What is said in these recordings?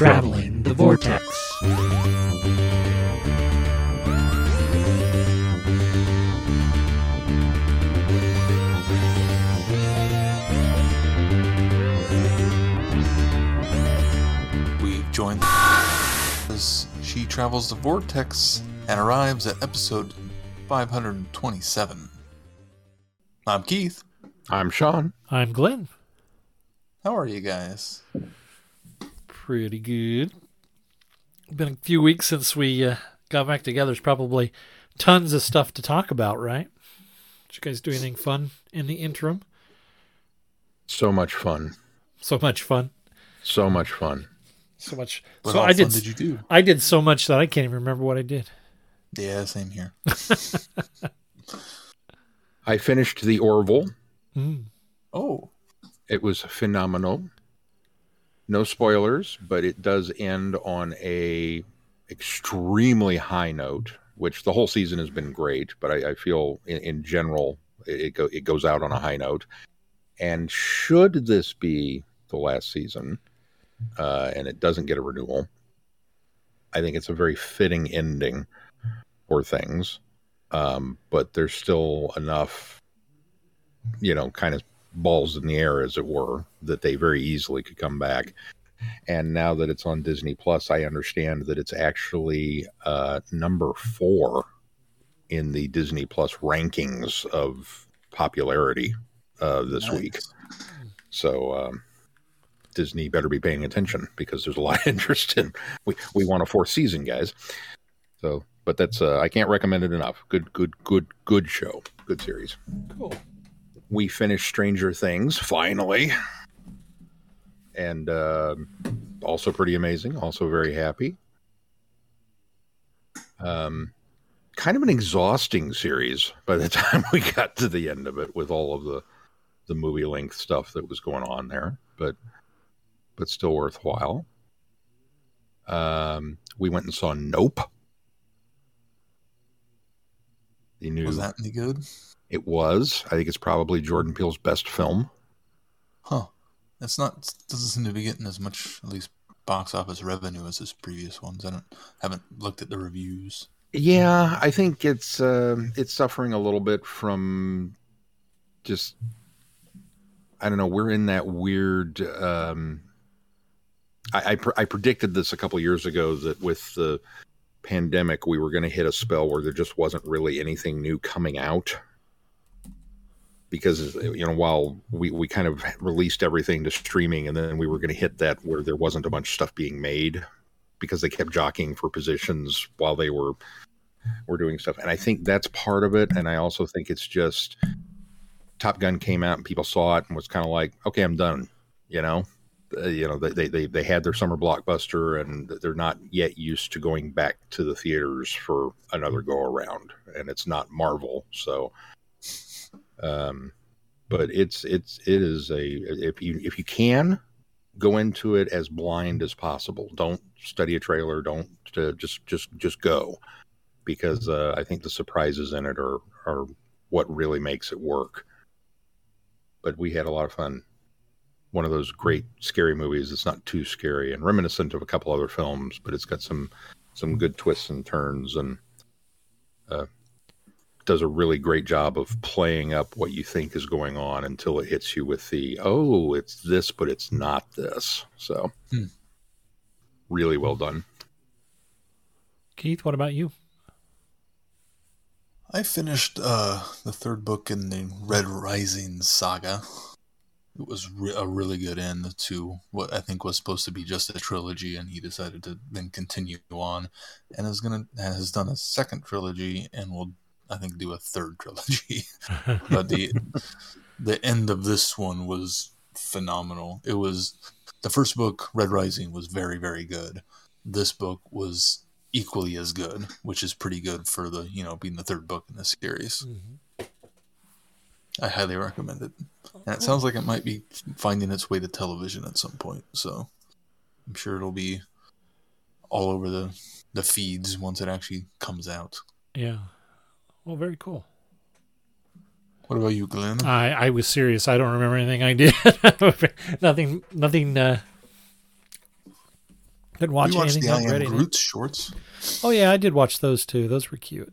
Traveling the Vortex. We've joined as she travels the vortex and arrives at episode 527. I'm Keith. I'm Sean. I'm Glenn. How are you guys? Pretty good. Been a few weeks since we uh, got back together. There's probably tons of stuff to talk about, right? Did you guys do anything fun in the interim? So much fun. So much fun. So much fun. So much. What so I did. fun did you do? I did so much that I can't even remember what I did. Yeah, same here. I finished the Orville. Mm. Oh, It was phenomenal. No spoilers, but it does end on a extremely high note, which the whole season has been great. But I, I feel in, in general it it, go, it goes out on a high note. And should this be the last season, uh, and it doesn't get a renewal, I think it's a very fitting ending for things. Um, but there's still enough, you know, kind of balls in the air, as it were, that they very easily could come back. And now that it's on Disney Plus, I understand that it's actually uh, number four in the Disney Plus rankings of popularity uh, this nice. week. So um, Disney better be paying attention because there's a lot of interest in. We we want a fourth season, guys. So, but that's uh, I can't recommend it enough. Good, good, good, good show. Good series Cool. We finished Stranger Things finally, and uh, also pretty amazing. Also very happy. Um, kind of an exhausting series by the time we got to the end of it, with all of the the movie length stuff that was going on there, but but still worthwhile. Um, we went and saw Nope. The new was that any good? It was. I think it's probably Jordan Peele's best film. Huh. It's not. Doesn't seem to be getting as much, at least box office revenue as his previous ones. I don't haven't looked at the reviews. Yeah, I think it's um it's suffering a little bit from just I don't know. We're in that weird. Um, I I, pre- I predicted this a couple years ago that with the pandemic we were going to hit a spell where there just wasn't really anything new coming out because you know while we, we kind of released everything to streaming and then we were going to hit that where there wasn't a bunch of stuff being made because they kept jockeying for positions while they were were doing stuff. And i think that's part of it. And i also think it's just top gun came out and people saw it and was kind of like okay i'm done you know? Uh, you know they, they they had their summer blockbuster and they're not yet used to going back to the theaters for another go around. And it's not marvel so um but it's it's it is a if you if you can go into it as blind as possible. Don't study a trailer. Don't uh, just just just go because uh, i think the surprises in it are are what really makes it work. But we had a lot of fun. One of those great scary movies. That's not too scary and reminiscent of a couple other films but it's got some some good twists and turns and uh, does a really great job of playing up what you think is going on until it hits you with the oh it's this but it's not this so Hmm. really well done Keith, what about you? I finished uh, the third book in the Red Rising saga. It was re- a really good end to what I think was supposed to be just a trilogy, and he decided to then continue on, and is gonna and has done a second trilogy, and will I think do a third trilogy. but the the end of this one was phenomenal. It was the first book, Red Rising, was very very good. This book was equally as good, which is pretty good for the you know being the third book in the series. Mm-hmm. I highly recommend it, and it sounds like it might be finding its way to television at some point. So I'm sure it'll be all over the the feeds once it actually comes out. Yeah. Well, very cool. What about you, Glenn? I I was serious. I don't remember anything I did. nothing. Nothing. Uh, Didn't watch we watched anything. the I Am. Groot shorts. Oh yeah, I did watch those too. Those were cute.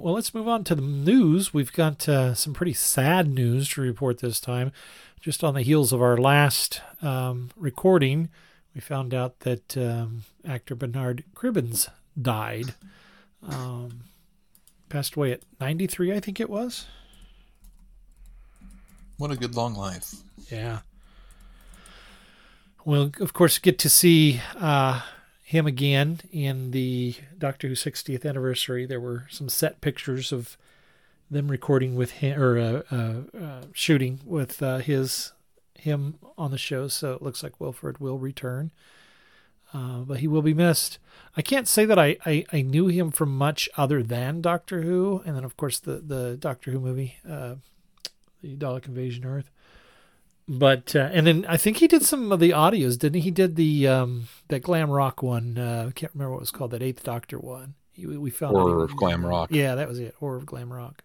Well, let's move on to the news. We've got uh, some pretty sad news to report this time. Just on the heels of our last um, recording, we found out that um, actor Bernard Cribbins died. Um, passed away at 93, I think it was. What a good long life. Yeah. We'll, of course, get to see uh, him again in the Doctor Who 60th anniversary. There were some set pictures of them recording with him or uh, uh, uh, shooting with uh, his him on the show. So it looks like Wilfred will return, uh, but he will be missed. I can't say that I, I, I knew him from much other than Doctor Who, and then of course the the Doctor Who movie, uh, the Dalek Invasion Earth but uh, and then I think he did some of the audios, didn't he? He did the um, that glam rock one. Uh, I can't remember what it was called. That Eighth Doctor one. He, we found out Horror of Glam Rock. Yeah, that was it. Horror of Glam Rock,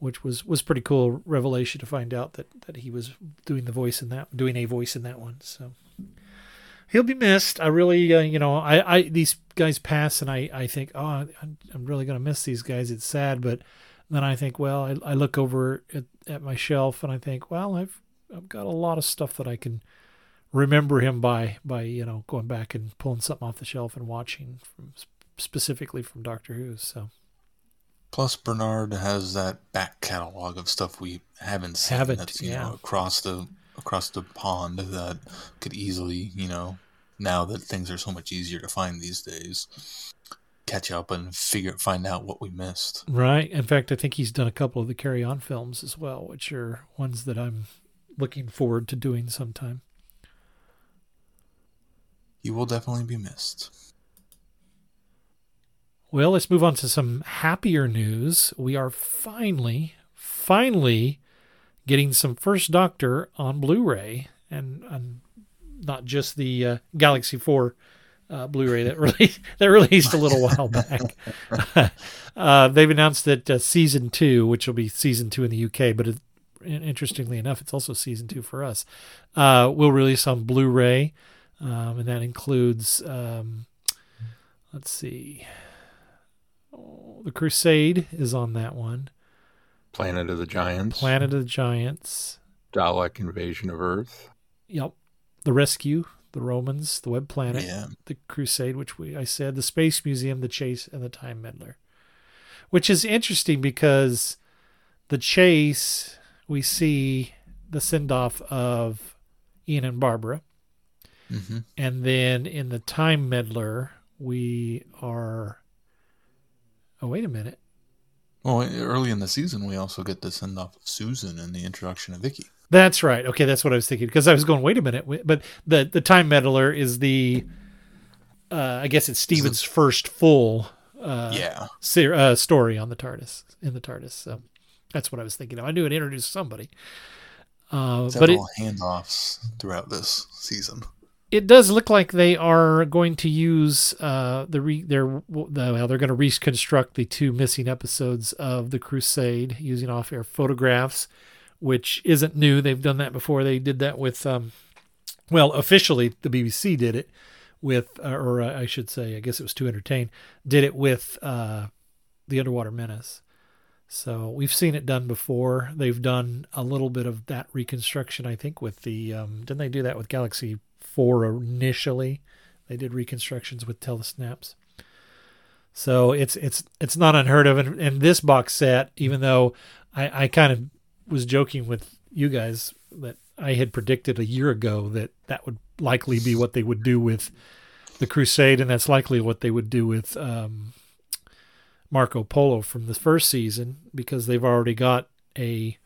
which was was pretty cool revelation to find out that that he was doing the voice in that, doing a voice in that one. So he'll be missed. I really, uh, you know, I, I these guys pass, and I I think, oh, I'm, I'm really gonna miss these guys. It's sad, but then I think, well, I, I look over at, at my shelf and I think, well, I've I've got a lot of stuff that I can remember him by by you know going back and pulling something off the shelf and watching from specifically from Doctor Who. So Plus, Bernard has that back catalog of stuff we haven't seen. Haven't, that's, you yeah. know, across the across the pond that could easily, you know, now that things are so much easier to find these days, catch up and figure find out what we missed. right. In fact, I think he's done a couple of the Carry On films as well, which are ones that I'm looking forward to doing sometime. He will definitely be missed. Well, let's move on to some happier news. We are finally, finally getting some First Doctor on Blu-ray, and, and not just the uh, Galaxy Four uh, Blu-ray that released that released a little while back. uh, they've announced that uh, season two, which will be season two in the UK, but it, interestingly enough, it's also season two for us, uh, will release on Blu-ray, um, and that includes. Um, let's see. Oh, the Crusade is on that one. Planet of the Giants. Planet of the Giants. Dalek Invasion of Earth. Yep. The Rescue, the Romans, the Web Planet, Yeah. the Crusade, which we I said, the Space Museum, the Chase, and the Time Meddler. Which is interesting because the Chase we see the send off of Ian and Barbara. hmm And then in the Time Meddler, we are Oh, wait a minute. Well, early in the season, we also get the send off of Susan and the introduction of Vicky. That's right. Okay, that's what I was thinking because I was going. Wait a minute, but the the time meddler is the, uh, I guess it's Steven's first full uh, yeah. ser- uh, story on the TARDIS in the TARDIS. So that's what I was thinking of. I knew it introduced somebody, uh, but it handoffs throughout this season. it does look like they are going to use uh, the re- they're the, well, they're going to reconstruct the two missing episodes of the Crusade using off-air photographs, which isn't new. They've done that before. They did that with um, well, officially the BBC did it with, uh, or uh, I should say, I guess it was 2entertain, did it with uh, the Underwater Menace. So we've seen it done before. They've done a little bit of that reconstruction, I think, with the um, didn't they do that with Galaxy Four initially? they did reconstructions with telesnaps. So it's it's it's not unheard of. And, and this box set, even though I, I kind of was joking with you guys that I had predicted a year ago that that would likely be what they would do with the Crusade, and that's likely what they would do with um, Marco Polo from the first season because they've already got a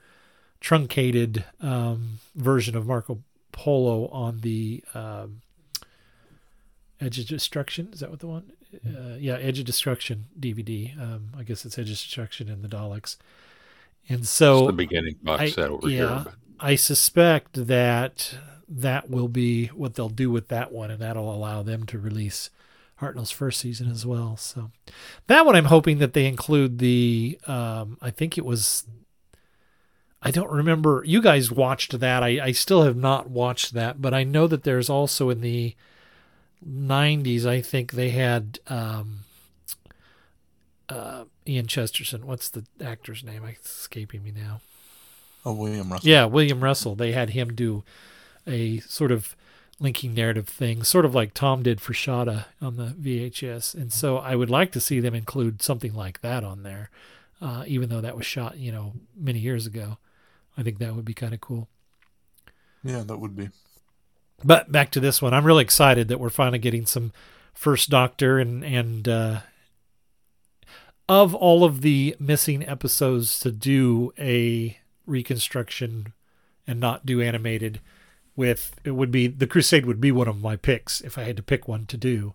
truncated um, version of Marco Polo on the um, Edge of Destruction. Is that what the one? Uh, yeah, Edge of Destruction DVD. Um, I guess it's Edge of Destruction and the Daleks. And so It's the beginning box I- set over yeah. here. I suspect that that will be what they'll do with that one, and that'll allow them to release Hartnell's first season as well. So that one, I'm hoping that they include the. Um, I think it was. I don't remember. You guys watched that. I, I still have not watched that, but I know that there's also in the 90s. I think they had um, uh, Ian Chesterton. What's the actor's name? It's escaping me now. Oh, William Russell. Yeah, William Russell. They had him do a sort of linking narrative thing, sort of like Tom did for Shada on the VHS. And so I would like to see them include something like that on there, uh, even though that was shot, you know, many years ago. I think that would be kind of cool. Yeah, that would be. But back to this one, I'm really excited that we're finally getting some First Doctor and and uh, of all of the missing episodes to do a reconstruction and not do animated with it would be the Crusade would be one of my picks if I had to pick one to do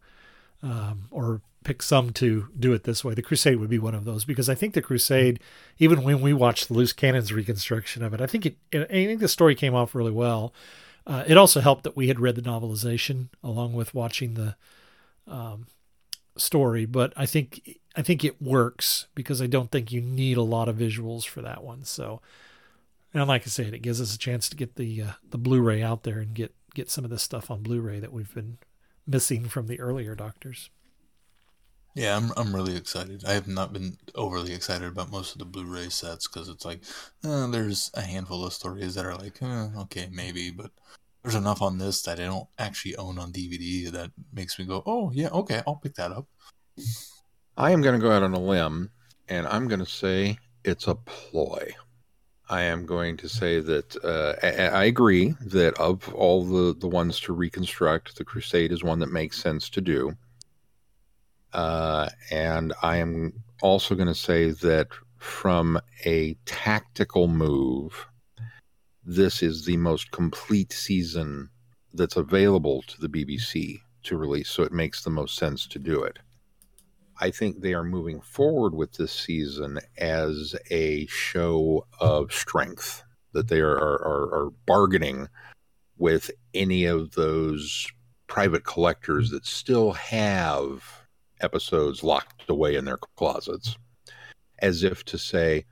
um, or pick some to do it this way. The Crusade would be one of those because I think the Crusade, even when we watched the Loose Cannons reconstruction of it, I think it I think the story came off really well. Uh, it also helped that we had read the novelization along with watching the um, story, but I think I think it works because I don't think you need a lot of visuals for that one. So, and like I said, it gives us a chance to get the uh, the Blu-ray out there and get get some of this stuff on Blu-ray that we've been missing from the earlier Doctors. Yeah, I'm I'm really excited. I have not been overly excited about most of the Blu-ray sets because it's like uh, there's a handful of stories that are like eh, okay maybe, but there's enough on this that I don't actually own on DVD that makes me go oh yeah okay I'll pick that up. I am going to go out on a limb and I'm going to say it's a ploy. I am going to say that uh, I, I agree that of all the, the ones to reconstruct, the Crusade is one that makes sense to do. Uh, and I am also going to say that from a tactical move, this is the most complete season that's available to the BBC to release, so it makes the most sense to do it. I think they are moving mm-hmm. forward with this season as a show of strength, that they are, are, are bargaining with any of those private collectors that still have episodes locked away in their closets, as if to say,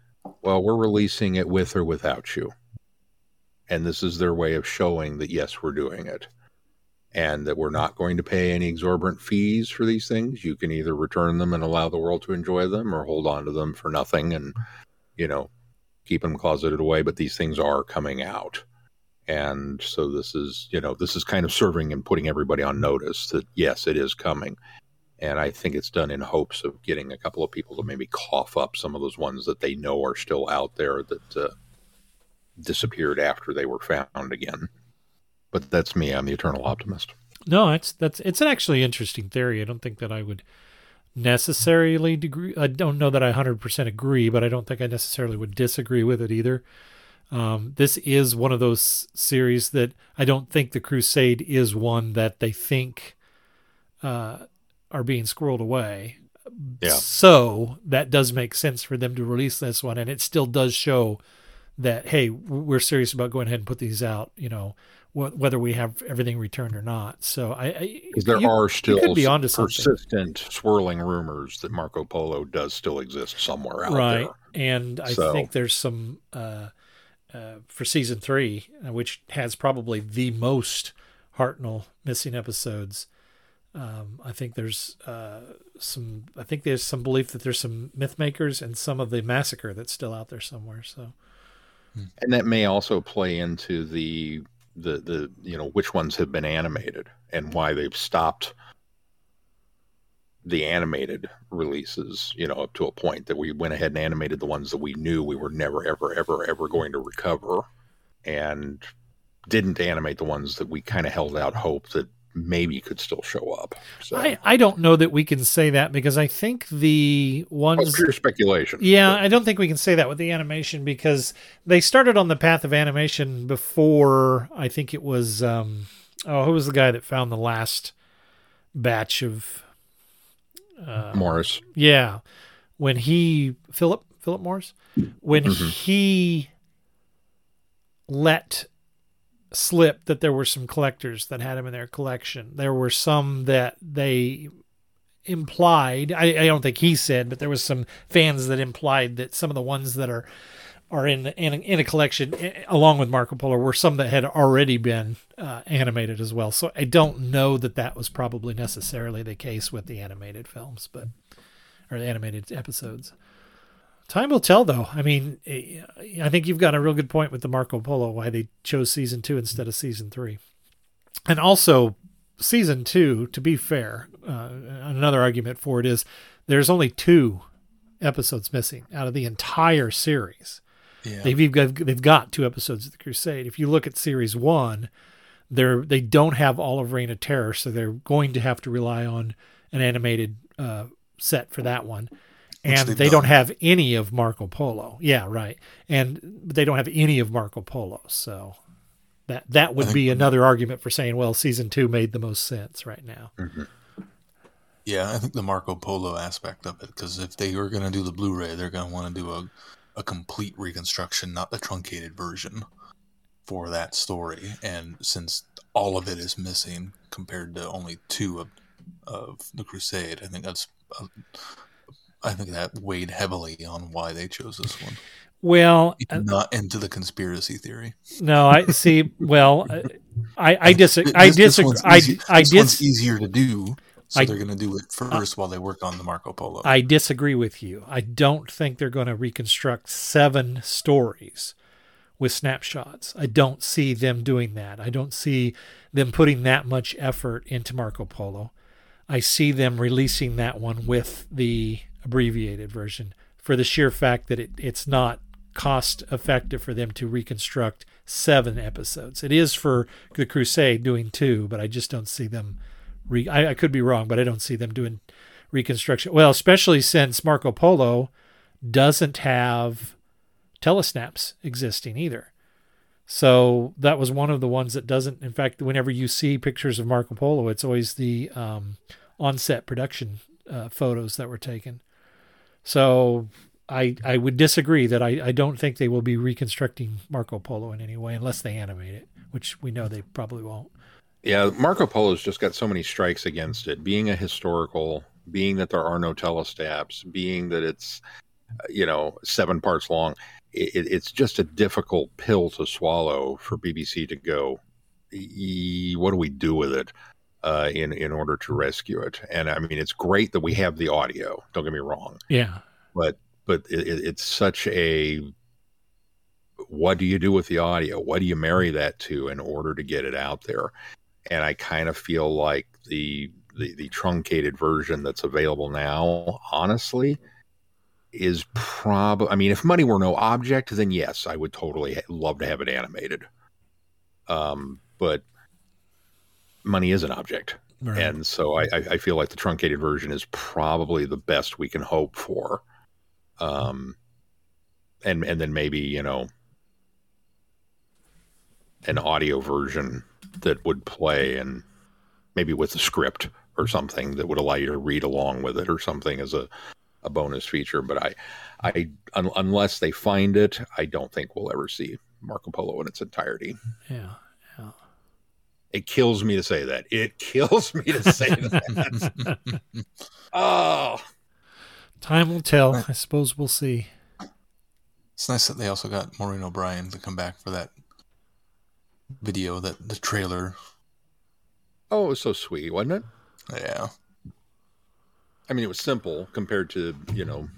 well, we're releasing it with or without you. And this is their way of showing that, yes, we're doing it and that we're not going to pay any exorbitant fees for these things. You can either return them and allow the world to enjoy them or hold on to them for nothing and, you know, keep them closeted away. But these things are coming out. And so this is, you know, this is kind of serving and putting everybody on notice that, yes, it is coming. And I think it's done in hopes of getting a couple of people to maybe cough up some of those ones that they know are still out there that uh, disappeared after they were found again. But that's me. I'm the eternal optimist. No, it's that's it's an actually interesting theory. I don't think that I would necessarily agree. I don't know that I 100% agree, but I don't think I necessarily would disagree with it either. Um, this is one of those series that I don't think the Crusade is one that they think uh, are being squirreled away. Yeah. So that does make sense for them to release this one, and it still does show that hey, we're serious about going ahead and put these out. You know, wh- whether we have everything returned or not. So I, Because there you- are still could be some something. persistent swirling rumors that Marco Polo does still exist somewhere out right there. and i So- think there's some uh, uh, for season three uh, which has probably the most hartnell missing episodes um, i think there's uh, some i think there's some belief that there's some myth makers and some of the massacre that's still out there somewhere so And that may also play into the the the you know which ones have been animated and why they've stopped the animated releases, you know, up to a point that we went ahead and animated the ones that we knew we were never, ever, ever, ever going to recover, and didn't animate the ones that we kind of held out hope that maybe could still show up. So I, I don't know that we can say that because I think the ones it's pure speculation. Yeah, I don't think we can say that with the animation because they started on the path of animation before I think it was um oh who was the guy that found the last batch of uh, Morris. yeah when he Philip Philip Morris when Mhm. he let slip that there were some collectors that had him in their collection. There were some that they implied. I, I don't think he said, but there was some fans that implied that some of the ones that are are in in a, in a collection eh, along with Marco Polo were some that had already been uh, animated as well. So I don't know that that was probably necessarily the case with the animated films, but or the animated episodes. Time will tell, though. I mean, I think you've got a real good point with the Marco Polo why they chose season two instead of season three, and also season two. To be fair, uh, another argument for it is there's only two episodes missing out of the entire series. Yeah. They've got they've got two episodes of the Crusade. If you look at series one, they're they don't have all of Reign of Terror, so they're going to have to rely on an animated uh, set for that one. Which And they've they don't have any of Marco Polo. Yeah, right. And they don't have any of Marco Polo. So that that would think- be another argument for saying, well, season two made the most sense right now. Yeah, I think the Marco Polo aspect of it, because if they were going to do the Blu-ray, they're going to want to do a, a complete reconstruction, not the truncated version, for that story. And since all of it is missing compared to only two of, of the Crusade, I think that's, uh, I think that weighed heavily on why they chose this one. Well, uh, Not into the conspiracy theory. no, I see. Well, uh, I I disagree. Th- I disagree. I easy- I dis- easier to do, so I- they're going to do it first while they work on the Marco Polo. I disagree with you. I don't think they're going to reconstruct seven stories with snapshots. I don't see them doing that. I don't see them putting that much effort into Marco Polo. I see them releasing that one with the abbreviated version for the sheer fact that it, it's not cost effective for them to reconstruct seven episodes. It is for the Crusade doing two, but I just don't see them. Re- I, I could be wrong, but I don't see them doing reconstruction. Well, especially since Marco Polo doesn't have telesnaps existing either. So that was one of the ones that doesn't. In fact, whenever you see pictures of Marco Polo, it's always the um, on-set production uh, photos that were taken. So I I would disagree that I, I don't think they will be reconstructing Marco Polo in any way unless they animate it, which we know they probably won't. Yeah, Marco Polo's just got so many strikes against it. Being a historical, being that there are no telesnaps, being that it's, uh, you know, seven parts long, it- it's just a difficult pill to swallow for BBC to go. "E- What do we do with it uh, in in order to rescue it? And I mean, it's great that we have the audio. Don't get me wrong, Yeah, but but it, it- it's such a what do you do with the audio what do you marry that to in order to get it out there and i kind of feel like the the, the truncated version that's available now honestly is probably i mean if money were no object then yes i would totally ha- love to have it animated um but money is an object and so I, I I feel like the truncated version is probably the best we can hope for. Um, and and then maybe you know an audio version that would play and maybe with a script or something that would allow you to read along with it or something as a, a bonus feature. But I I un, unless they find it, I don't think we'll ever see Marco Polo in its entirety. yeah. It kills me to say that. It kills me to say that. oh, Time will tell. I suppose we'll see. It's nice that they also got Maureen O'Brien to come back for that video, that the trailer. oh, it was so sweet, wasn't it? Yeah, I mean, it was simple compared to you know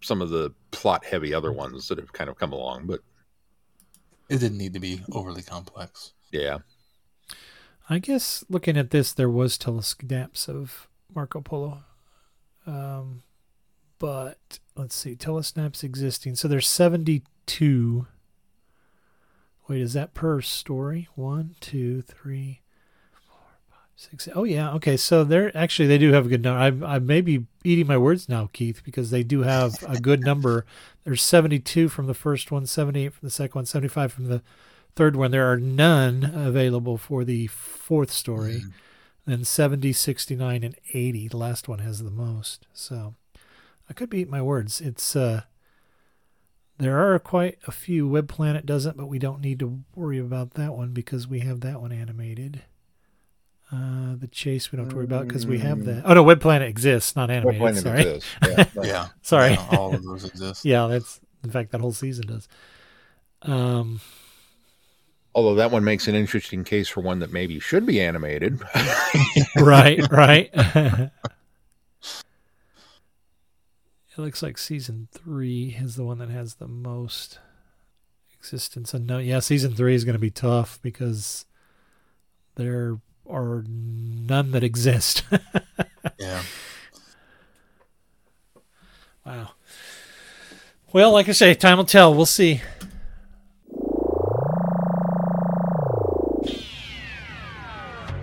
some of the plot-heavy other ones that have kind of come along, but It didn't need to be overly complex. Yeah. I guess looking at this, there was telesnaps of Marco Polo. Um, but let's see, telesnaps existing. So there's 72. Wait, is that per story? One, two, three, four, five, six. Oh yeah, okay. So they're actually they do have a good number. I I may be eating my words now, Keith, because they do have a good number. There's 72 from the first one, 78 from the second one, 75 from the third one. There are none available for the fourth story. Mhm. Then 70, 69, and 80. The last one has the most. So I could be eating my words. It's uh there are quite a few. Web Planet doesn't, but we don't need to worry about that one because we have that one animated. Uh, the chase we don't have to worry about because we have that. Oh no, Web Planet exists, not animated. Web Planet sorry. exists. Yeah. Yeah. Sorry. Yeah, all of those exist. Yeah, that's in fact that whole season does. Um, Although that one makes an interesting case for one that maybe should be animated. right, right. it looks like season three is the one that has the most existence. unknown. yeah, season three is going to be tough because there are none that exist. Yeah. wow. Well, like I say, time will tell. We'll see.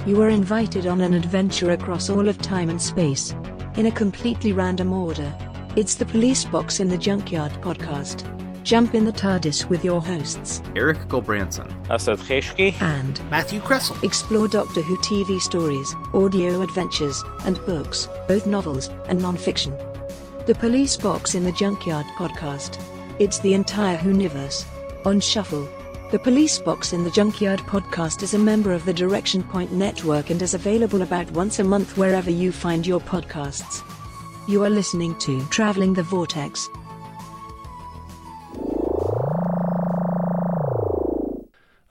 You are invited on an adventure across all of time and space. In a completely random order. It's the Police Box in the Junkyard podcast. Jump in the TARDIS with your hosts Eric Gulbranson. Asad Kheshki. and Matthew Kressel. explore Doctor Who TV stories, audio adventures, and books, both novels and non-fiction. The Police Box in the Junkyard podcast. It's the entire Whoniverse. On Shuffle. The Police Box in the Junkyard podcast is a member of the Direction Point Network and is available about once a month wherever you find your podcasts. You are listening to Traveling the Vortex.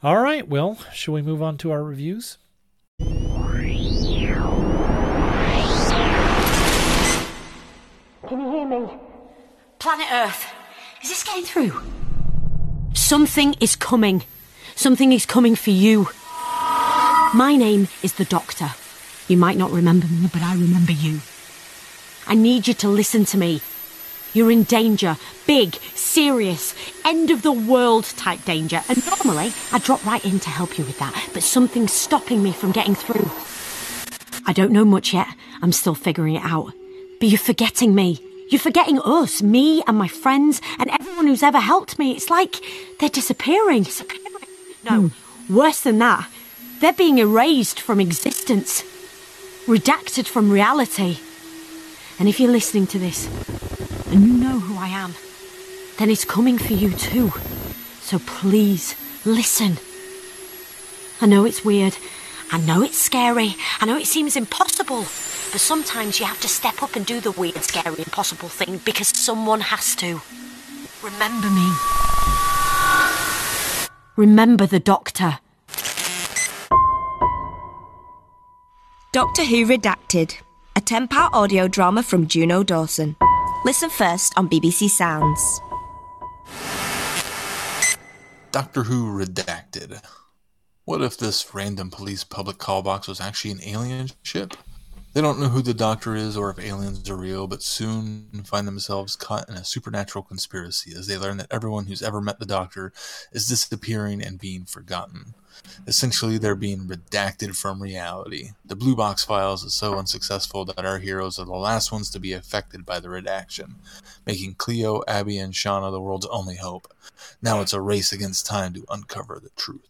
All right. Well, shall we move on to our reviews? Can you hear me? Planet Earth. Is this getting through? Something is coming. Something is coming for you. My name is the Doctor. You might not remember me, but I remember you. I need you to listen to me. You're in danger. Big, serious, end of the world type danger. And normally, I'd drop right in to help you with that, but something's stopping me from getting through. I don't know much yet. I'm still figuring it out. But you're forgetting me. You're forgetting us, me and my friends, and everyone who's ever helped me. It's like they're disappearing. No, hmm. worse than that. They're being erased from existence, redacted from reality. And if you're listening to this, and you know who I am, then it's coming for you too. So please, listen. I know it's weird. I know it's scary. I know it seems impossible. But sometimes you have to step up and do the weird, scary, impossible thing because someone has to. Remember me. Remember the doctor. Doctor Who Redacted, a 10 part audio drama from Juno Dawson. Listen first on BBC Sounds. Doctor Who Redacted. What if this random police public call box was actually an alien ship? They don't know who the Doctor is or if aliens are real, but soon find themselves caught in a supernatural conspiracy as they learn that everyone who's ever met the Doctor is disappearing and being forgotten. Essentially, they're being redacted from reality. The Blue Box Files is so unsuccessful that our heroes are the last ones to be affected by the redaction, making Cleo, Abby, and Shauna the world's only hope. Now it's a race against time to uncover the truth.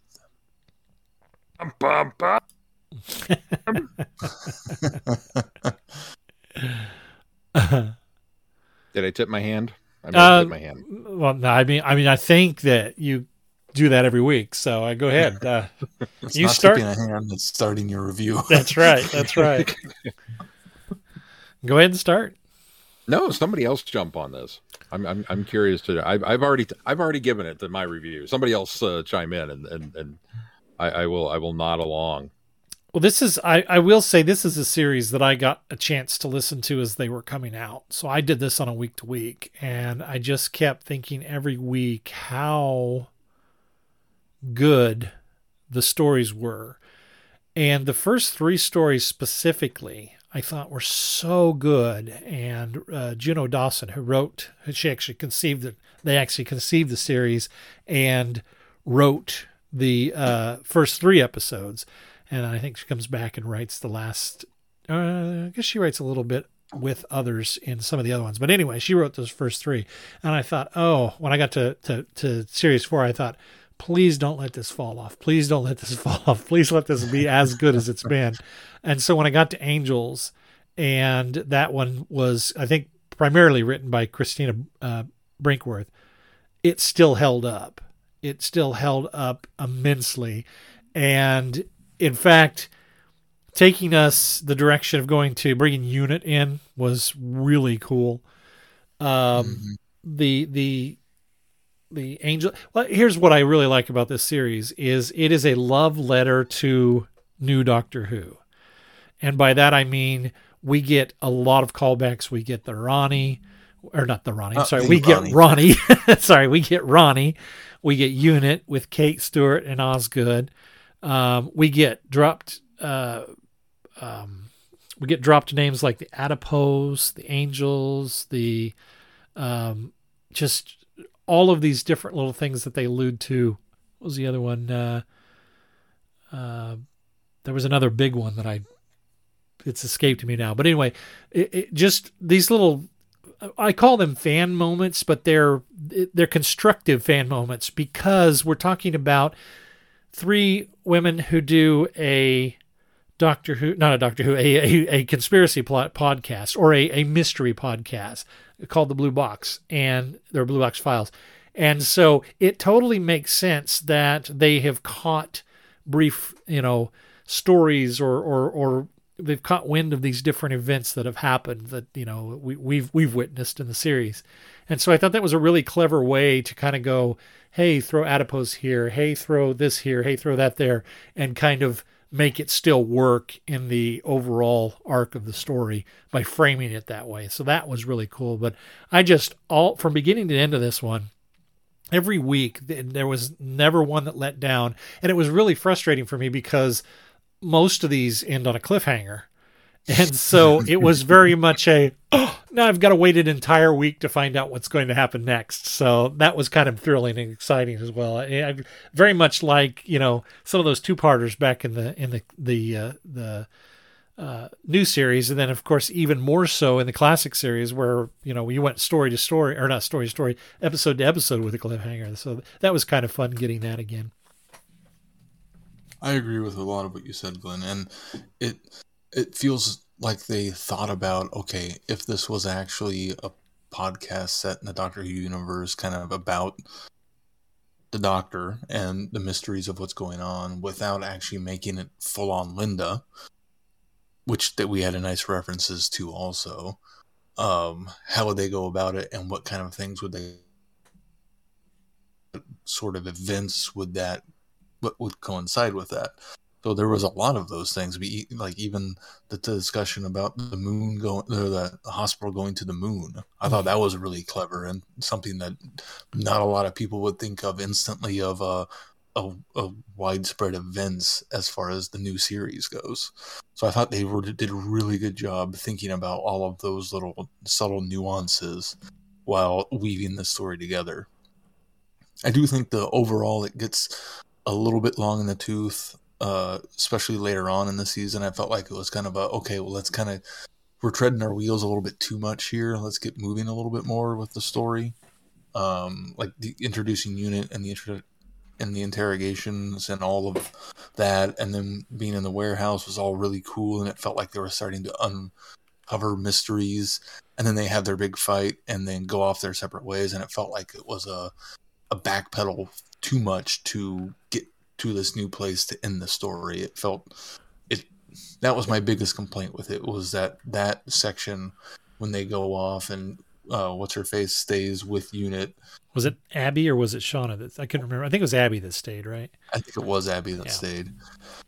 Did I tip my hand? I may Uh, have tipped my hand. Well, no, I mean, I mean, I think that you do that every week. So I go ahead. Uh, It's You not start- tipping a hand, it's starting your review. that's right. That's right. go ahead and start. No, somebody else jump on this. I'm I'm, I'm curious to. I've, I've already I've already given it to my review. Somebody else uh, chime in and and, and I, I will I will nod along. Well, this is I, I will say this is a series that I got a chance to listen to as they were coming out. So I did this on a week to week and I just kept thinking every week how good the stories were. And the first three stories specifically, I thought were so good. And uh, Juno Dawson, who wrote, she actually conceived it, they actually conceived the series and wrote the uh, first three episodes. And I think she comes back and writes the last, uh, I guess she writes a little bit with others in some of the other ones. But anyway, she wrote those first three. And I thought, oh, when I got to, to, to series four, I thought, please don't let this fall off. Please don't let this fall off. Please let this be as good as it's been. And so when I got to Angels, and that one was, I think, primarily written by Christina uh, Brinkworth, it still held up. It still held up immensely. And in fact, taking us the direction of going to bringing Unit in was really cool. Um, mm-hmm. The the the angel. Well, here's what I really like about this series is it is a love letter to new Doctor Who, and by that I mean we get a lot of callbacks. We get the Ronnie, or not the Ronnie. Uh, sorry, we Ronnie. get Ronnie. sorry, we get Ronnie. We get Unit with Kate Stewart and Osgood. Um, we get dropped. Uh, um, we get dropped names like the Adipose, the Angels, the um, just all of these different little things that they allude to. What was the other one? Uh, uh, there was another big one that I it's escaped me now. But anyway, it, it just these little I call them fan moments, but they're they're constructive fan moments because we're talking about three women who do a Doctor Who, not a Doctor Who, a, a, a conspiracy plot podcast or a, a mystery podcast called the Blue Box and their Blue Box Files. And so it totally makes sense that they have caught brief, you know, stories or or or they've caught wind of these different events that have happened that you know we, we've we've witnessed in the series. And so I thought that was a really clever way to kind of go, hey, throw adipose here, hey, throw this here, hey, throw that there, and kind of make it still work in the overall arc of the story by framing it that way. So that was really cool. But I just all from beginning to end of this one, every week there was never one that let down, and it was really frustrating for me because most of these end on a cliffhanger. And so it was very much a, oh, now I've got to wait an entire week to find out what's going to happen next. So that was kind of thrilling and exciting as well. I, very much like, you know, some of those two parters back in the, in the, the, uh, the, uh, new series, and then of course even more so in the classic series, where you know you went story to story, or not story to story, episode to episode with a cliffhanger. So that was kind of fun getting that again. I agree with a lot of what you said, Glenn, and it it feels like they thought about okay, if this was actually a podcast set in the Doctor Who universe, kind of about the Doctor and the mysteries of what's going on, without actually making it full on Linda, which that we had a nice references to also. Um, how would they go about it, and what kind of things would they sort of events would that what would coincide with that? So there was a lot of those things. We like even the discussion about the moon going, or the hospital going to the moon. I thought that was really clever and something that not a lot of people would think of instantly of a, a, a widespread events as far as the new series goes. So I thought they were, did a really good job thinking about all of those little subtle nuances while weaving the story together. I do think the overall it gets a little bit long in the tooth uh, especially later on in the season. I felt like it was kind of a okay, well, let's kind of we're treading our wheels a little bit too much here. Let's get moving a little bit more with the story, um, like the introducing unit and the intro and the interrogations and all of that, and then being in the warehouse was all really cool, and it felt like they were starting to uncover mysteries. And then they have their big fight, and then go off their separate ways, and it felt like it was a a backpedal too much to get to this new place to end the story. It felt it that was my biggest complaint with it was that that section when they go off and uh, what's her face stays with unit. Was it Abby or was it Shauna that I couldn't remember? I think it was Abby that stayed, right? I think it was Abby that yeah. stayed.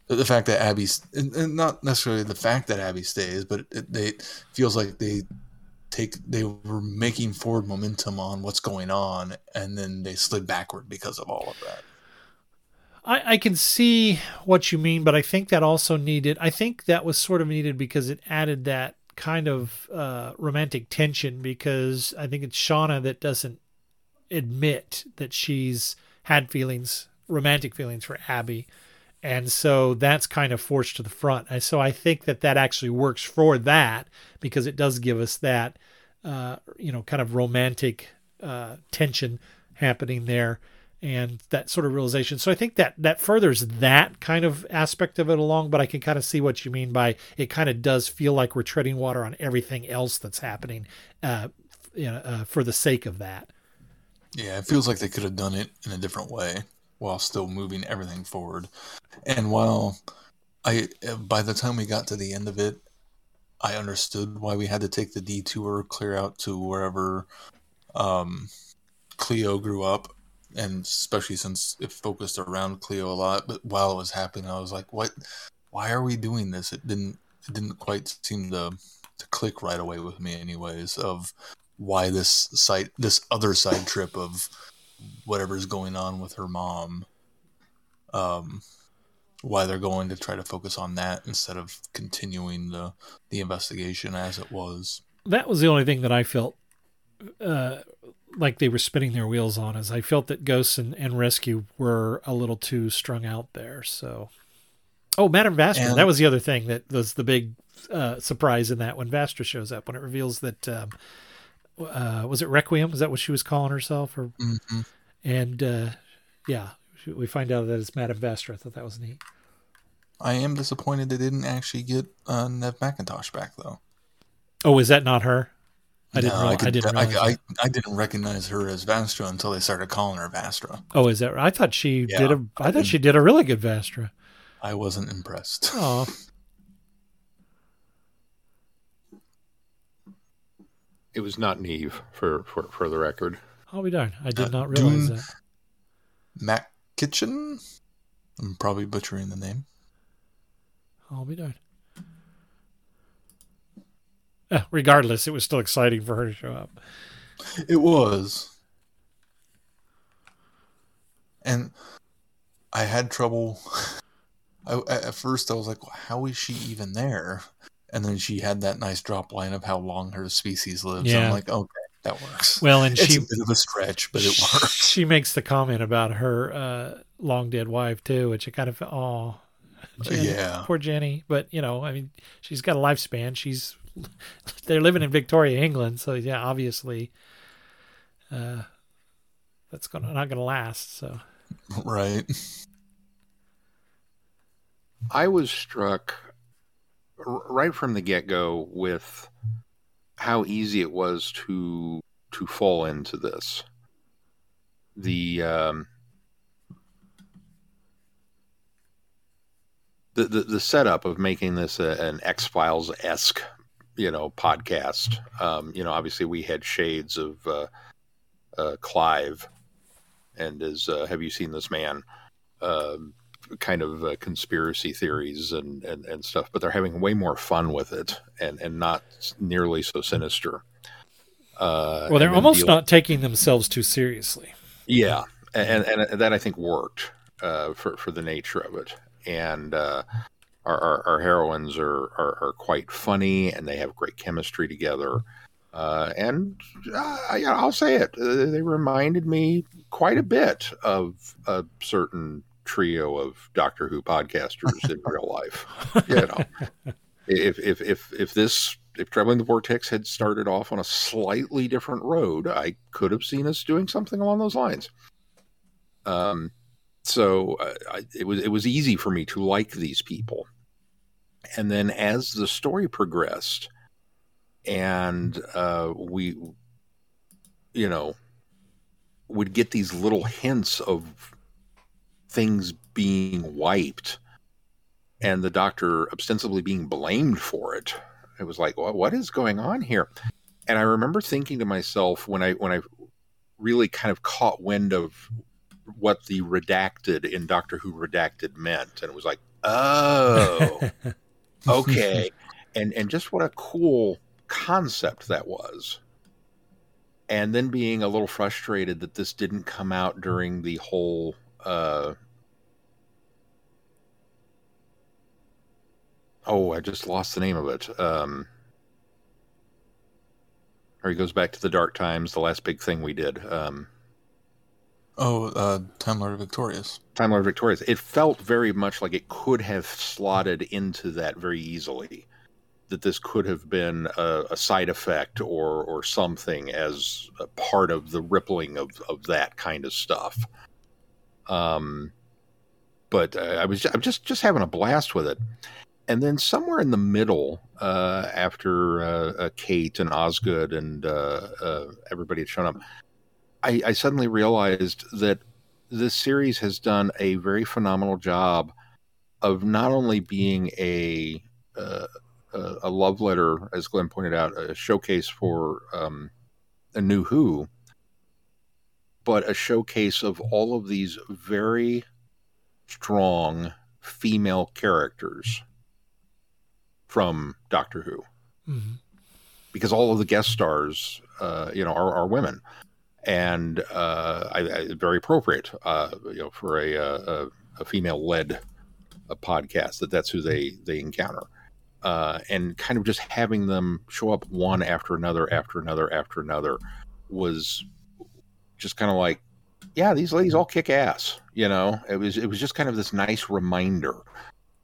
The fact that Abby's and, and, not necessarily the fact that Abby stays, but it, they it feels like they take they were making forward momentum on what's going on, and then they slid backward because of all of that. I, I can see what you mean, but I think that also needed. I think that was sort of needed because it added that kind of uh, romantic tension. Because I think it's Shauna that doesn't admit that she's had feelings, romantic feelings for Abby, and so that's kind of forced to the front. And so I think that that actually works for that because it does give us that, uh, you know, kind of romantic uh, tension happening there and that sort of realization. So I think that that furthers that kind of aspect of it along, but I can kind of see what you mean by it kind of does feel like we're treading water on everything else that's happening uh, you know, uh, for the sake of that. Yeah, it feels like they could have done it in a different way while still moving everything forward. And while I, by the time we got to the end of it, I understood why we had to take the detour clear out to wherever um, Cleo grew up and especially since it focused around Cleo a lot. But while it was happening, I was like, "What? Why are we doing this?" It didn't. It didn't quite seem to to click right away with me, anyways. Of why this side, this other side trip of whatever's going on with her mom. Um, why they're going to try to focus on that instead of continuing the the investigation as it was. That was the only thing that I felt uh, like they were spinning their wheels on is I felt that Ghosts and, and Rescue were a little too strung out there. So, oh, Madame Vastra, and, that was the other thing that was the big uh, surprise in that when Vastra shows up when it reveals that um, uh, was it Requiem? Is that what she was calling herself? Or mm-hmm. And uh, yeah, we find out that it's Madame Vastra. I thought that was neat. I am disappointed they didn't actually get uh, Neve McIntosh back though. Oh, is that not her? I didn't. No, I, could, I, didn't. I, I, I, didn't recognize her as Vastra until they started calling her Vastra. Oh, is that? I thought she yeah, did a. I, thought she did a really good Vastra. I wasn't impressed. Oh. It was not Neve, for for for the record. I'll be darned. I did uh, not realize Dune that. Mac Kitchen. I'm probably butchering the name. I'll be darned. regardless, it was still exciting for her to show up. It was. And I had trouble. I, at first, I was like, "How is she even there?" And then she had that nice drop line of how long her species lives. Yeah. I'm like, "Okay, that works." Well, and it's she a bit of a stretch, but it works. She makes the comment about her uh, long dead wife too, which I kind of oh, Jenny, yeah, poor Jenny. But you know, I mean, she's got a lifespan. She's they're living in Victoria, England, so yeah, obviously, uh, that's gonna not gonna last. So, right. I was struck right from the get go with how easy it was to to fall into this. The um, the, the, the setup of making this a, an X Files esque you know podcast. Um, you know, obviously we had shades of uh, uh, Clive, and as uh, have you seen this man? Um, kind of uh, conspiracy theories and, and, and stuff, but they're having way more fun with it and, and not nearly so sinister. Uh, well, they're almost deal- not taking themselves too seriously. Yeah, and, and, that I think worked uh, for for the nature of it, and our, our, our heroines are, are, are quite funny and they have great chemistry together. Uh, and uh, yeah, I'll say it. Uh, they reminded me quite a bit of a certain trio of Doctor Who podcasters in real life. You know, if if if if this if traveling the vortex had started off on a slightly different road, I could have seen us doing something along those lines. Um, so uh, I, it was it was easy for me to like these people and then as the story progressed and uh, we you know would get these little hints of things being wiped and the doctor ostensibly being blamed for it. It was like well, what is going on here? And i remember thinking to myself when i when i really kind of caught wind of what the redacted in doctor who redacted meant and it was like oh okay. And and just what a cool concept that was. And then being a little frustrated that this didn't come out during the whole uh oh, I just lost the name of it. Um, or he goes back to the dark times, the last big thing we did. Um, Oh, uh, Time Lord Victorious. Time Lord Victorious. It felt very much like it could have slotted into that very easily. That this could have been a, a side effect or or something as a part of the rippling of, of that kind of stuff. Um, but uh, I was I'm just just having a blast with it. And then somewhere in the middle, uh, after uh, uh, Kate and Osgood and uh, uh, everybody had shown up, I, I suddenly realized that this series has done a very phenomenal job of not only being a uh, a love letter, as Glenn pointed out, a showcase for um, a new Who, but a showcase of all of these very strong female characters from Doctor Who, Mm-hmm. because all of the guest stars, uh, you know, are, are women and uh, I, I, very appropriate, uh, you know, for a, a, a female-led a podcast that that's who they they encounter, uh, and kind of just having them show up one after another, after another, after another, was just kind of like, yeah, these ladies all kick ass. You know, it was it was just kind of this nice reminder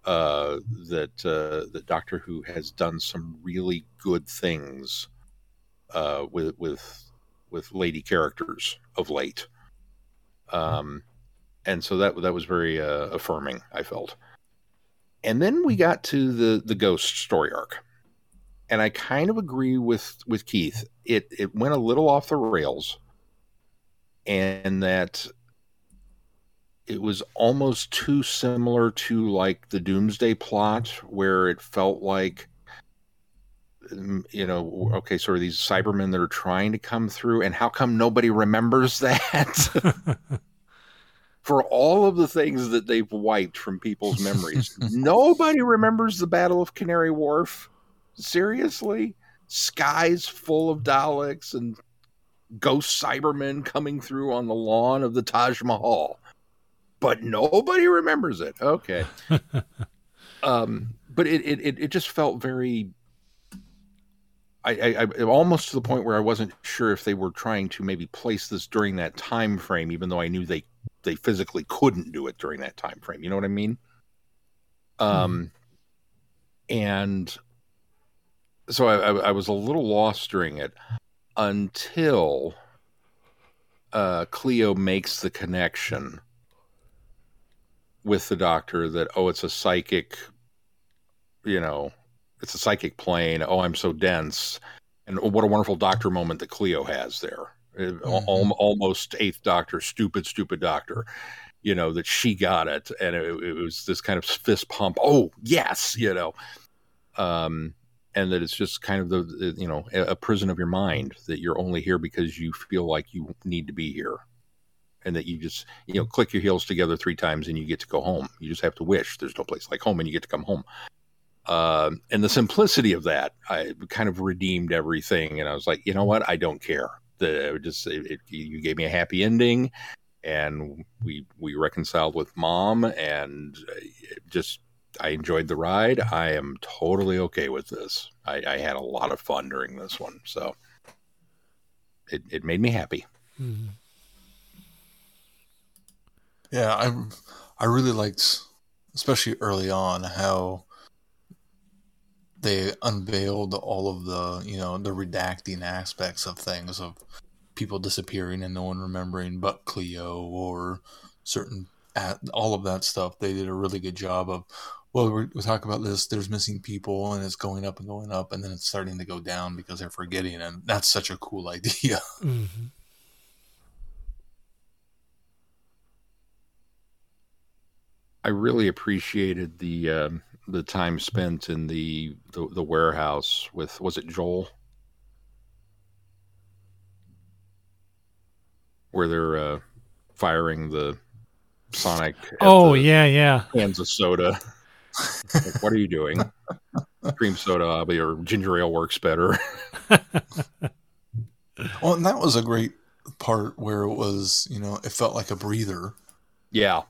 uh, that uh, that Doctor Who has done some really good things uh, with with with lady characters of late. Um, and so that that was very uh, affirming. I felt. And then we got to the the ghost story arc, and I kind of agree with with Keith. It it went a little off the rails, and that it was almost too similar to like the Doomsday plot, where it felt like mm, you know, okay, sort of these Cybermen that are trying to come through, and how come nobody remembers that? For all of the things that they've wiped from people's memories, nobody remembers the Battle of Canary Wharf. Seriously? Skies full of Daleks and ghost Cybermen coming through on the lawn of the Taj Mahal. But nobody remembers it. Okay. um, but it, it, it just felt very I, I, I, almost to the point where I wasn't sure if they were trying to maybe place this during that time frame, even though I knew they they physically couldn't do it during that time frame. You know what I mean? Um, and so I, I, I was a little lost during it until uh, Cleo makes the connection with the doctor that oh, it's a psychic, you know, it's a psychic plane. Oh, I'm so dense. And what a wonderful doctor moment that Cleo has there. Mm-hmm. Al- almost eighth doctor, stupid, stupid doctor. You know, that she got it. And it, it, was this kind of fist pump. Oh, yes, you know. Um, and that it's just kind of the, the, you know, a prison of your mind that you're only here because you feel like you need to be here. And that you just, you know, click your heels together three times and you get to go home. You just have to wish there's no place like home and you get to come home. Uh, and the simplicity of that, I kind of redeemed everything. And I was like, you know what? I don't care. The just it, it, you gave me a happy ending, and we we reconciled with mom, and just I enjoyed the ride. I am totally okay with this. I, I had a lot of fun during this one, so it it made me happy. Mm-hmm. Yeah, I I really liked, especially early on, how they unveiled all of the you know the redacting aspects of things of people disappearing and no one remembering but Cleo or certain all of that stuff. They did a really good job of well, we we talk about this. There's missing people, and it's going up and going up, and then it's starting to go down because they're forgetting, and that's such a cool idea. Mm-hmm. I really appreciated the um, the time spent in the, the, the warehouse with was it Joel, where they're uh, firing the Sonic. Oh the yeah, yeah. Cans of soda. like, what are you doing? Cream soda or ginger ale works better. well, and that was a great part where it was, you know, it felt like a breather. Yeah.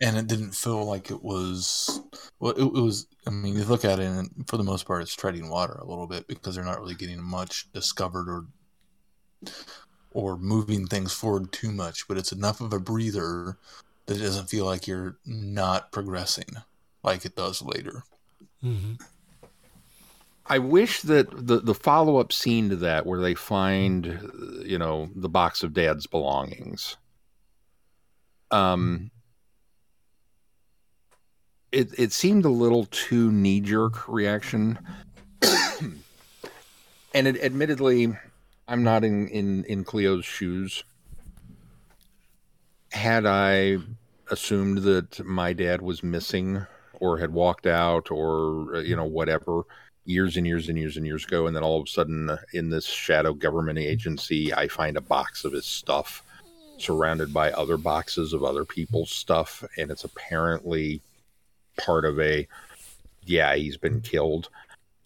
And it didn't feel like it was well it, it, was i mean you look at it and for the most part it's treading water a little bit because they're not really getting much discovered or or moving things forward too much but it's enough of a breather that it doesn't feel like you're not progressing like it does later Mm-hmm. I wish that the the follow up scene to that, where they find, you know, the box of Dad's belongings, um, it it seemed a little too knee jerk reaction, and it, admittedly, I'm not in in in Cleo's shoes. Had I assumed that my dad was missing or had walked out or uh, you know whatever years and years and years and years ago and then all of a sudden uh, in this shadow government agency i find a box of his stuff surrounded by other boxes of other people's stuff and it's apparently part of a yeah he's been killed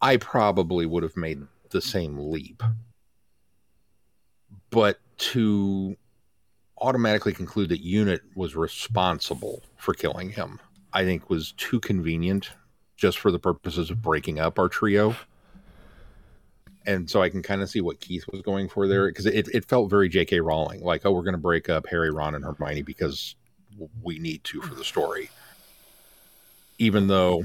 i probably would have made the same leap but to automatically conclude that unit was responsible for killing him I think was too convenient just for the purposes of breaking up our trio. And so I can kind of see what Keith was going for there because it, it felt very J.K. Rowling, like, oh, we're going to break up Harry, Ron, and Hermione because we need to for the story. Even though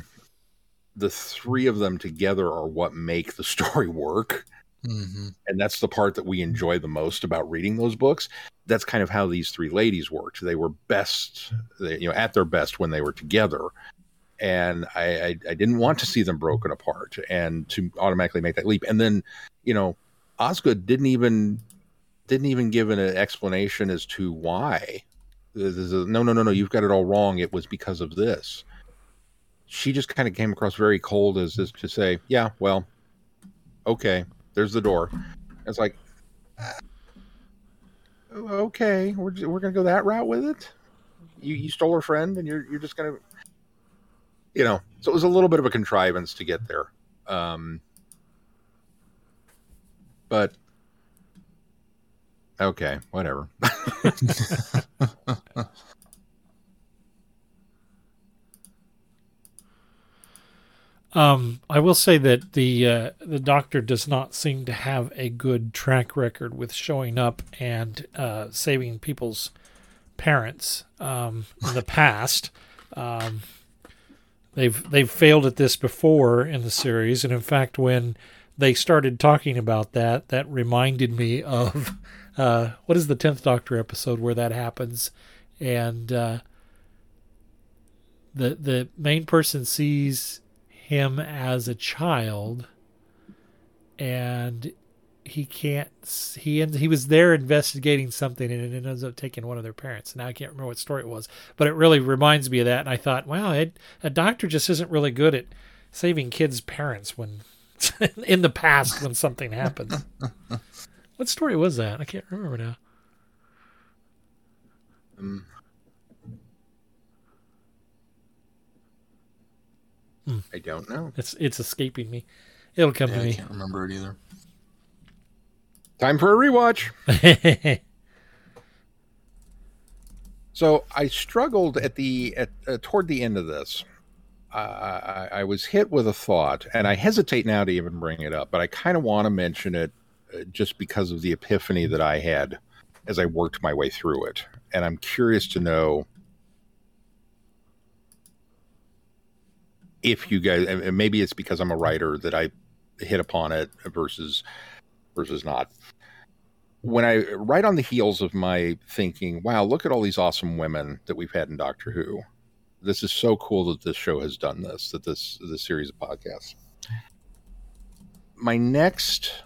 the three of them together are what make the story work. Mm-hmm. And that's the part that we enjoy the most about reading those books. That's kind of how these three ladies worked. They were best, you know, at their best when they were together. And I, I, I didn't want to see them broken apart and to automatically make that leap. And then, you know, Osgood didn't even didn't even give an explanation as to why. No, no, no, no. You've got it all wrong. It was because of this. She just kind of came across very cold as, as to say, yeah, well, okay, there's the door. It's like, uh, okay, we're we're gonna go that route with it. You you stole her friend, and you're you're just gonna, you know. So it was a little bit of a contrivance to get there. Um, but okay, whatever. Um, I will say that the uh, the doctor does not seem to have a good track record with showing up and uh, saving people's parents um, in the past. Um, they've they've failed at this before in the series, and in fact, when they started talking about that, that reminded me of uh, what is the tenth Doctor episode where that happens, and uh, the the main person sees him as a child and he can't he ends, he was there investigating something and it ends up taking one of their parents now i can't remember what story it was but it really reminds me of that and i thought wow it, a doctor just isn't really good at saving kids parents when in the past when something happens what story was that? I can't remember now. Um, Hmm. I don't know. It's it's escaping me. It'll come yeah, to me. I can't remember it either. Time for a rewatch. so I struggled at the at uh, toward the end of this. Uh, I, I, was hit with a thought, and I hesitate now to even bring it up, but I kind of want to mention it uh, just because of the epiphany that I had as I worked my way through it, and I'm curious to know if you guys and maybe it's because I'm a writer that I hit upon it versus versus not. When I right on the heels of my thinking, wow, look at all these awesome women that we've had in Doctor Who. This is so cool that this show has done this, that this this series of podcasts. My next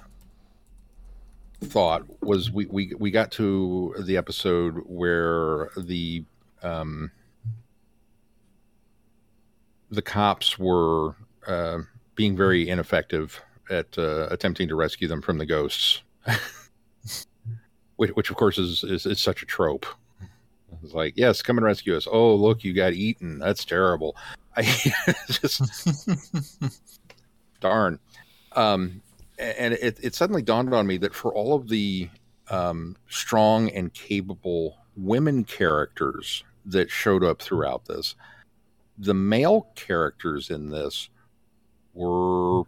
thought was we, we we got to the episode where the um the cops were uh, being very ineffective at uh, attempting to rescue them from the ghosts, which, which, of course is, is, is such a trope. It's like, yes, come and rescue us. Oh, look, you got eaten. That's terrible. I just darn. Um, and it, it suddenly dawned on me that for all of the um, strong and capable women characters that showed up throughout this. The male characters in this were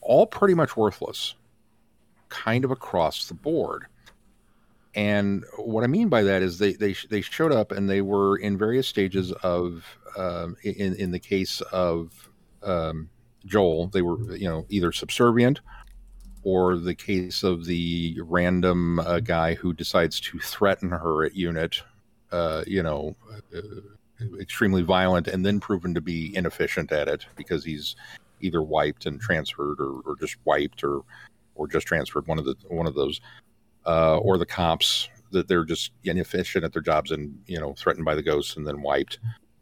all pretty much worthless, kind of across the board. And what I mean by that is they they they showed up and they were in various stages of um, in in the case of um, Joel, they were you know either subservient or the case of the random uh, guy who decides to threaten her at unit, uh, you know, uh, extremely violent and then proven to be inefficient at it because he's either wiped and transferred or, or just wiped or or just transferred one of the one of those uh, or the cops that they're just inefficient at their jobs and you know threatened by the ghosts and then wiped.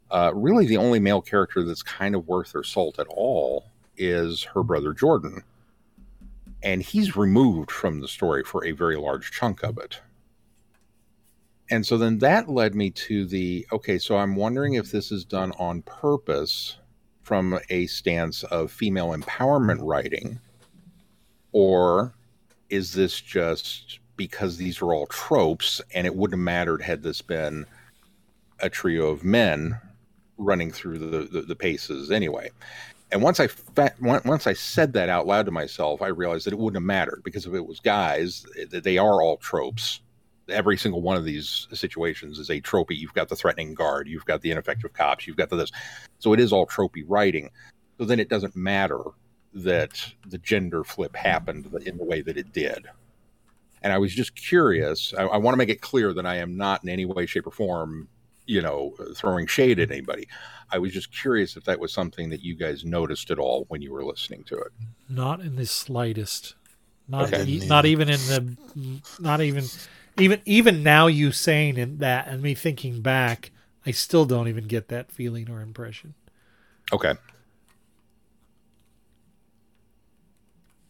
Uh, really, the only male character that's kind of worth their salt at all is her brother Jordan, and he's removed from the story for a very large chunk of it. And so then that led me to the okay, so I'm wondering if this is done on purpose from a stance of female empowerment writing, or is this just because these are all tropes and it wouldn't have mattered had this been a trio of men running through the, the, the paces anyway. And once I fa- once I said that out loud to myself, I realized that it wouldn't have mattered because if it was guys, eh, they are all tropes. Every single one of these situations is a tropey. You've got the threatening guard, you've got the ineffective cops, you've got the this. So it is all tropey writing. So then it doesn't matter that the gender flip happened in the way that it did. And I was just curious. I, I want to make it clear that I am not in any way, shape, or form, you know, throwing shade at anybody. I was just curious if that was something that you guys noticed at all when you were listening to it. Not in the slightest. Not okay. e- not even in the not even even even now you saying in that and me thinking back, I still don't even get that feeling or impression. Okay.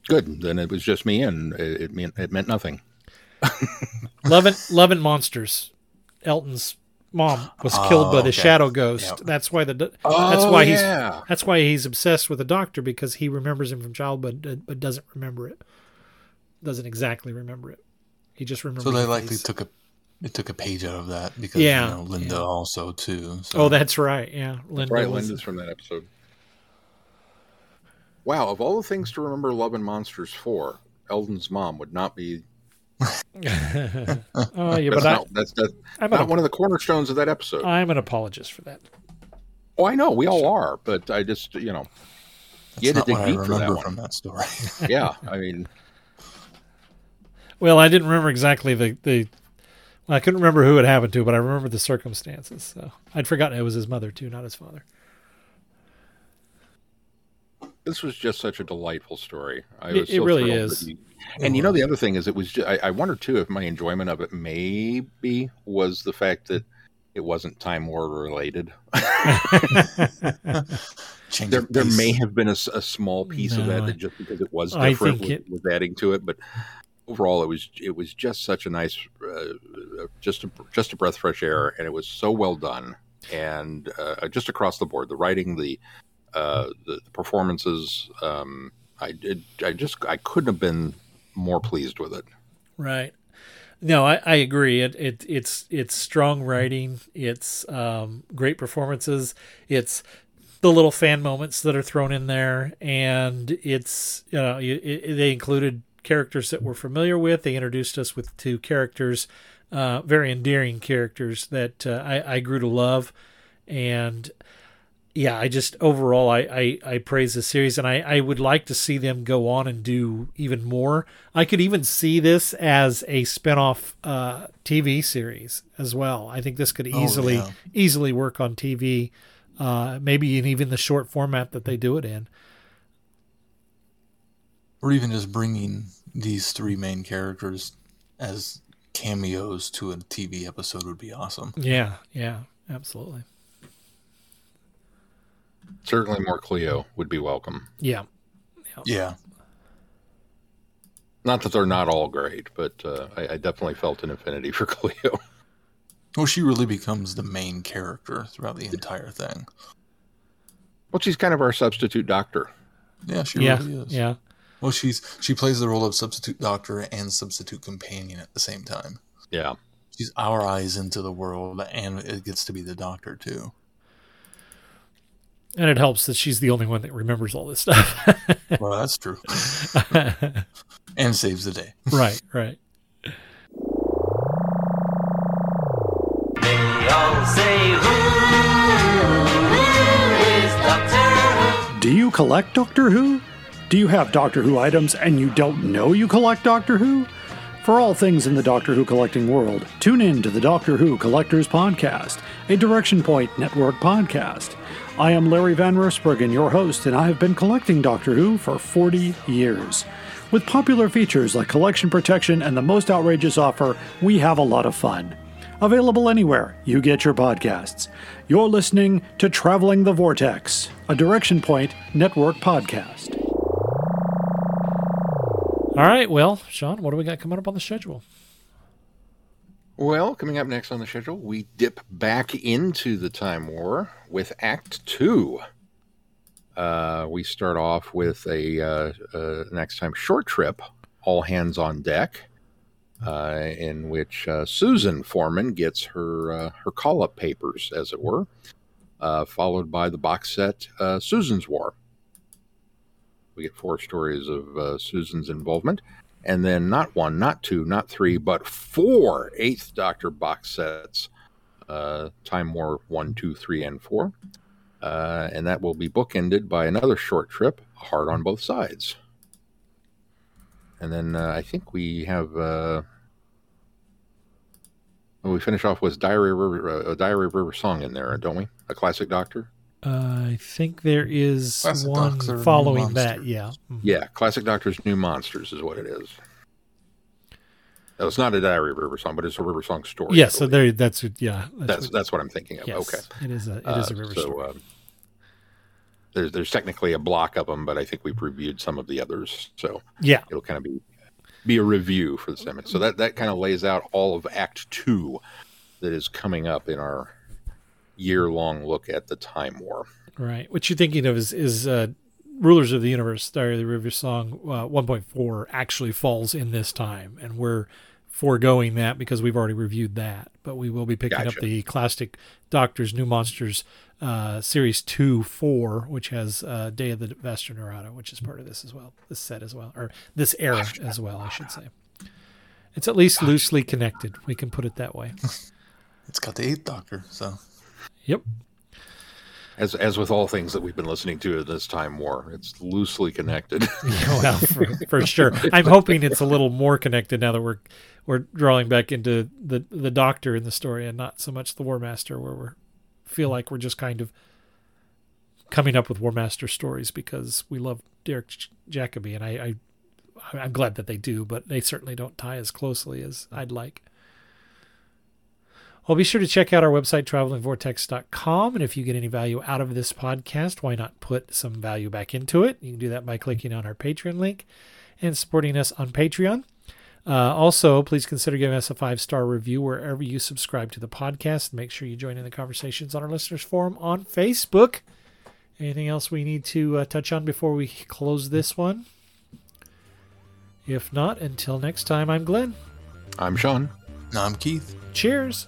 Good. Then it was just me, and it, it meant it meant nothing. Loving Love and Monsters. Elton's mom was oh, killed by oh, the okay. shadow ghost. Yep. That's why the oh, that's why he's that's why he's obsessed with the doctor because he remembers him from childhood but, but doesn't remember it. Doesn't exactly remember it. He just remembered. So they likely took a it took a page out of that because yeah, you know, Linda yeah. also too. So. Oh, that's right. Yeah, Linda. Right, was... Linda's from that episode. Wow, of all the things to remember Love and Monsters for, Elton's mom would not be. oh yeah, that's but not, I, that's, that's I'm not one of the cornerstones of that episode. I'm an apologist for that. Oh, I know we all are, but I just you know, that's you had to dig deep for that one. from that story. yeah, I mean, well, I didn't remember exactly the the. Well, I couldn't remember who it happened to, but I remember the circumstances. So I'd forgotten it was his mother too, not his father this was just such a delightful story. I it, it really is. You, and you know, the other thing is, it was. Just, I, I wonder too if my enjoyment of it maybe was the fact that it wasn't Time War related. there, there may have been a, a small piece no, of that, that just because it was different was, it, was, adding to it, but overall, it was it was just such a nice, uh, just a, just a breath fresh air, and it was so well done, and uh, just across the board, the writing, the uh, the, the, performances. Um, I did. I just I couldn't have been more pleased with it. Right. No, I, I agree. It, it it's it's strong writing. It's um, great performances. It's the little fan moments that are thrown in there, and it's you know it, it, they included characters that we're familiar with. They introduced us with two characters, uh, very endearing characters that uh, I, I grew to love, and yeah, I just overall I, I, I praise the series and I, I would like to see them go on and do even more. I could even see this as a spinoff uh, TV series as well. I think this could oh, easily oh, yeah. easily work on TV, uh, maybe in even the short format that they do it in. Or even just bringing these three main characters as cameos to a TV episode would be awesome. Yeah, yeah, absolutely. Certainly more Cleo would be welcome. Yeah. Yeah. yeah. Not that they're not all great, but uh, I, I, definitely felt an affinity for Cleo. Well, she really becomes the main character throughout the entire thing. Well, she's kind of our substitute doctor. Yeah, she yeah, really is. Yeah. Well, she's she plays the role of substitute doctor and substitute companion at the same time. Yeah. she's our eyes into the world, and it gets to be the Doctor too. And it helps that she's the only one that remembers all this stuff. Well, that's true, and saves the day. right, right. Do you collect Doctor Who? Do you have Doctor Who items and you don't know you collect Doctor Who? For all things in the Doctor Who collecting world, tune in to the Doctor Who Collectors Podcast, a Direction Point Network podcast. I am Larry Van Rosbergen, your host, and I have been collecting Doctor Who for 40 years. With popular features like collection protection and the most outrageous offer, we have a lot of fun. Available anywhere you get your podcasts. You're listening to Traveling the Vortex, a Direction Point Network podcast. All right, well, Sean, what do we got coming up on the schedule? Well, coming up next on the schedule, we dip back into the Time War with Act Two. Uh, we start off with a uh, uh, next time short trip, all hands on deck, uh, in which uh, Susan Foreman gets her uh, her call up papers, as it were, followed by the box set Susan's War. We get four stories of uh, Susan's involvement, and then not one, not two, not three, but four Eighth Doctor box sets. Uh, Time War one, two, three, and four, uh, and that will be bookended by another short trip, Hard on Both Sides. And then uh, I think we have. Uh, we finish off with Diary River, uh, Diary River song in there, don't we? A classic Doctor. Uh, I think there is Classic one Doctor, following that. Yeah. Mhm. Yeah, Classic Doctor's New Monsters is what it is. No, it's not a Diary of River song, but it's a River song story. I Yes, so there. That's yeah. that's what- that's what I'm thinking of. yes, Okay, It is a it Uh, a river so, story. um, there's there's technically a block of them, but I think we've reviewed some of the others, so yeah. it'll kind of be be a review for the segment. So that that kind of lays out all of Act Two that is coming up in our year long look at the Time War. Right. What you're thinking of is is uh, Rulers of the Universe, Diary of the River Song uh, 1.4 actually falls in this time, and we're foregoing that because we've already reviewed that. But we will be picking up the classic Doctors, New Monsters uh, Series 2 4, which has uh, Day of the Vashta Nerada, which is part of this as well, this set as well, or this era as well, I should say. It's at least loosely connected. We can put it that way. It's got the Eighth Doctor, so Yep. As as with all things that we've been listening to at this Time War, it's loosely connected. well, for, for sure. I'm hoping it's a little more connected now that we're we're drawing back into the the Doctor in the story and not so much the War Master, where we feel like we're just kind of coming up with War Master stories because we love Derek Jacobi, and I, I I'm glad that they do, but they certainly don't tie as closely as I'd like. Well, be sure to check out our website, travelingvortex.com. And if you get any value out of this podcast, why not put some value back into it? You can do that by clicking on our Patreon link and supporting us on Patreon. Uh, also, please consider giving us a five star review wherever you subscribe to the podcast. Make sure you join in the conversations on our listeners' forum on Facebook. Anything else we need to uh, touch on before we close this one? If not, until next time, I'm Glenn. I'm Sean. now I'm Keith. Cheers.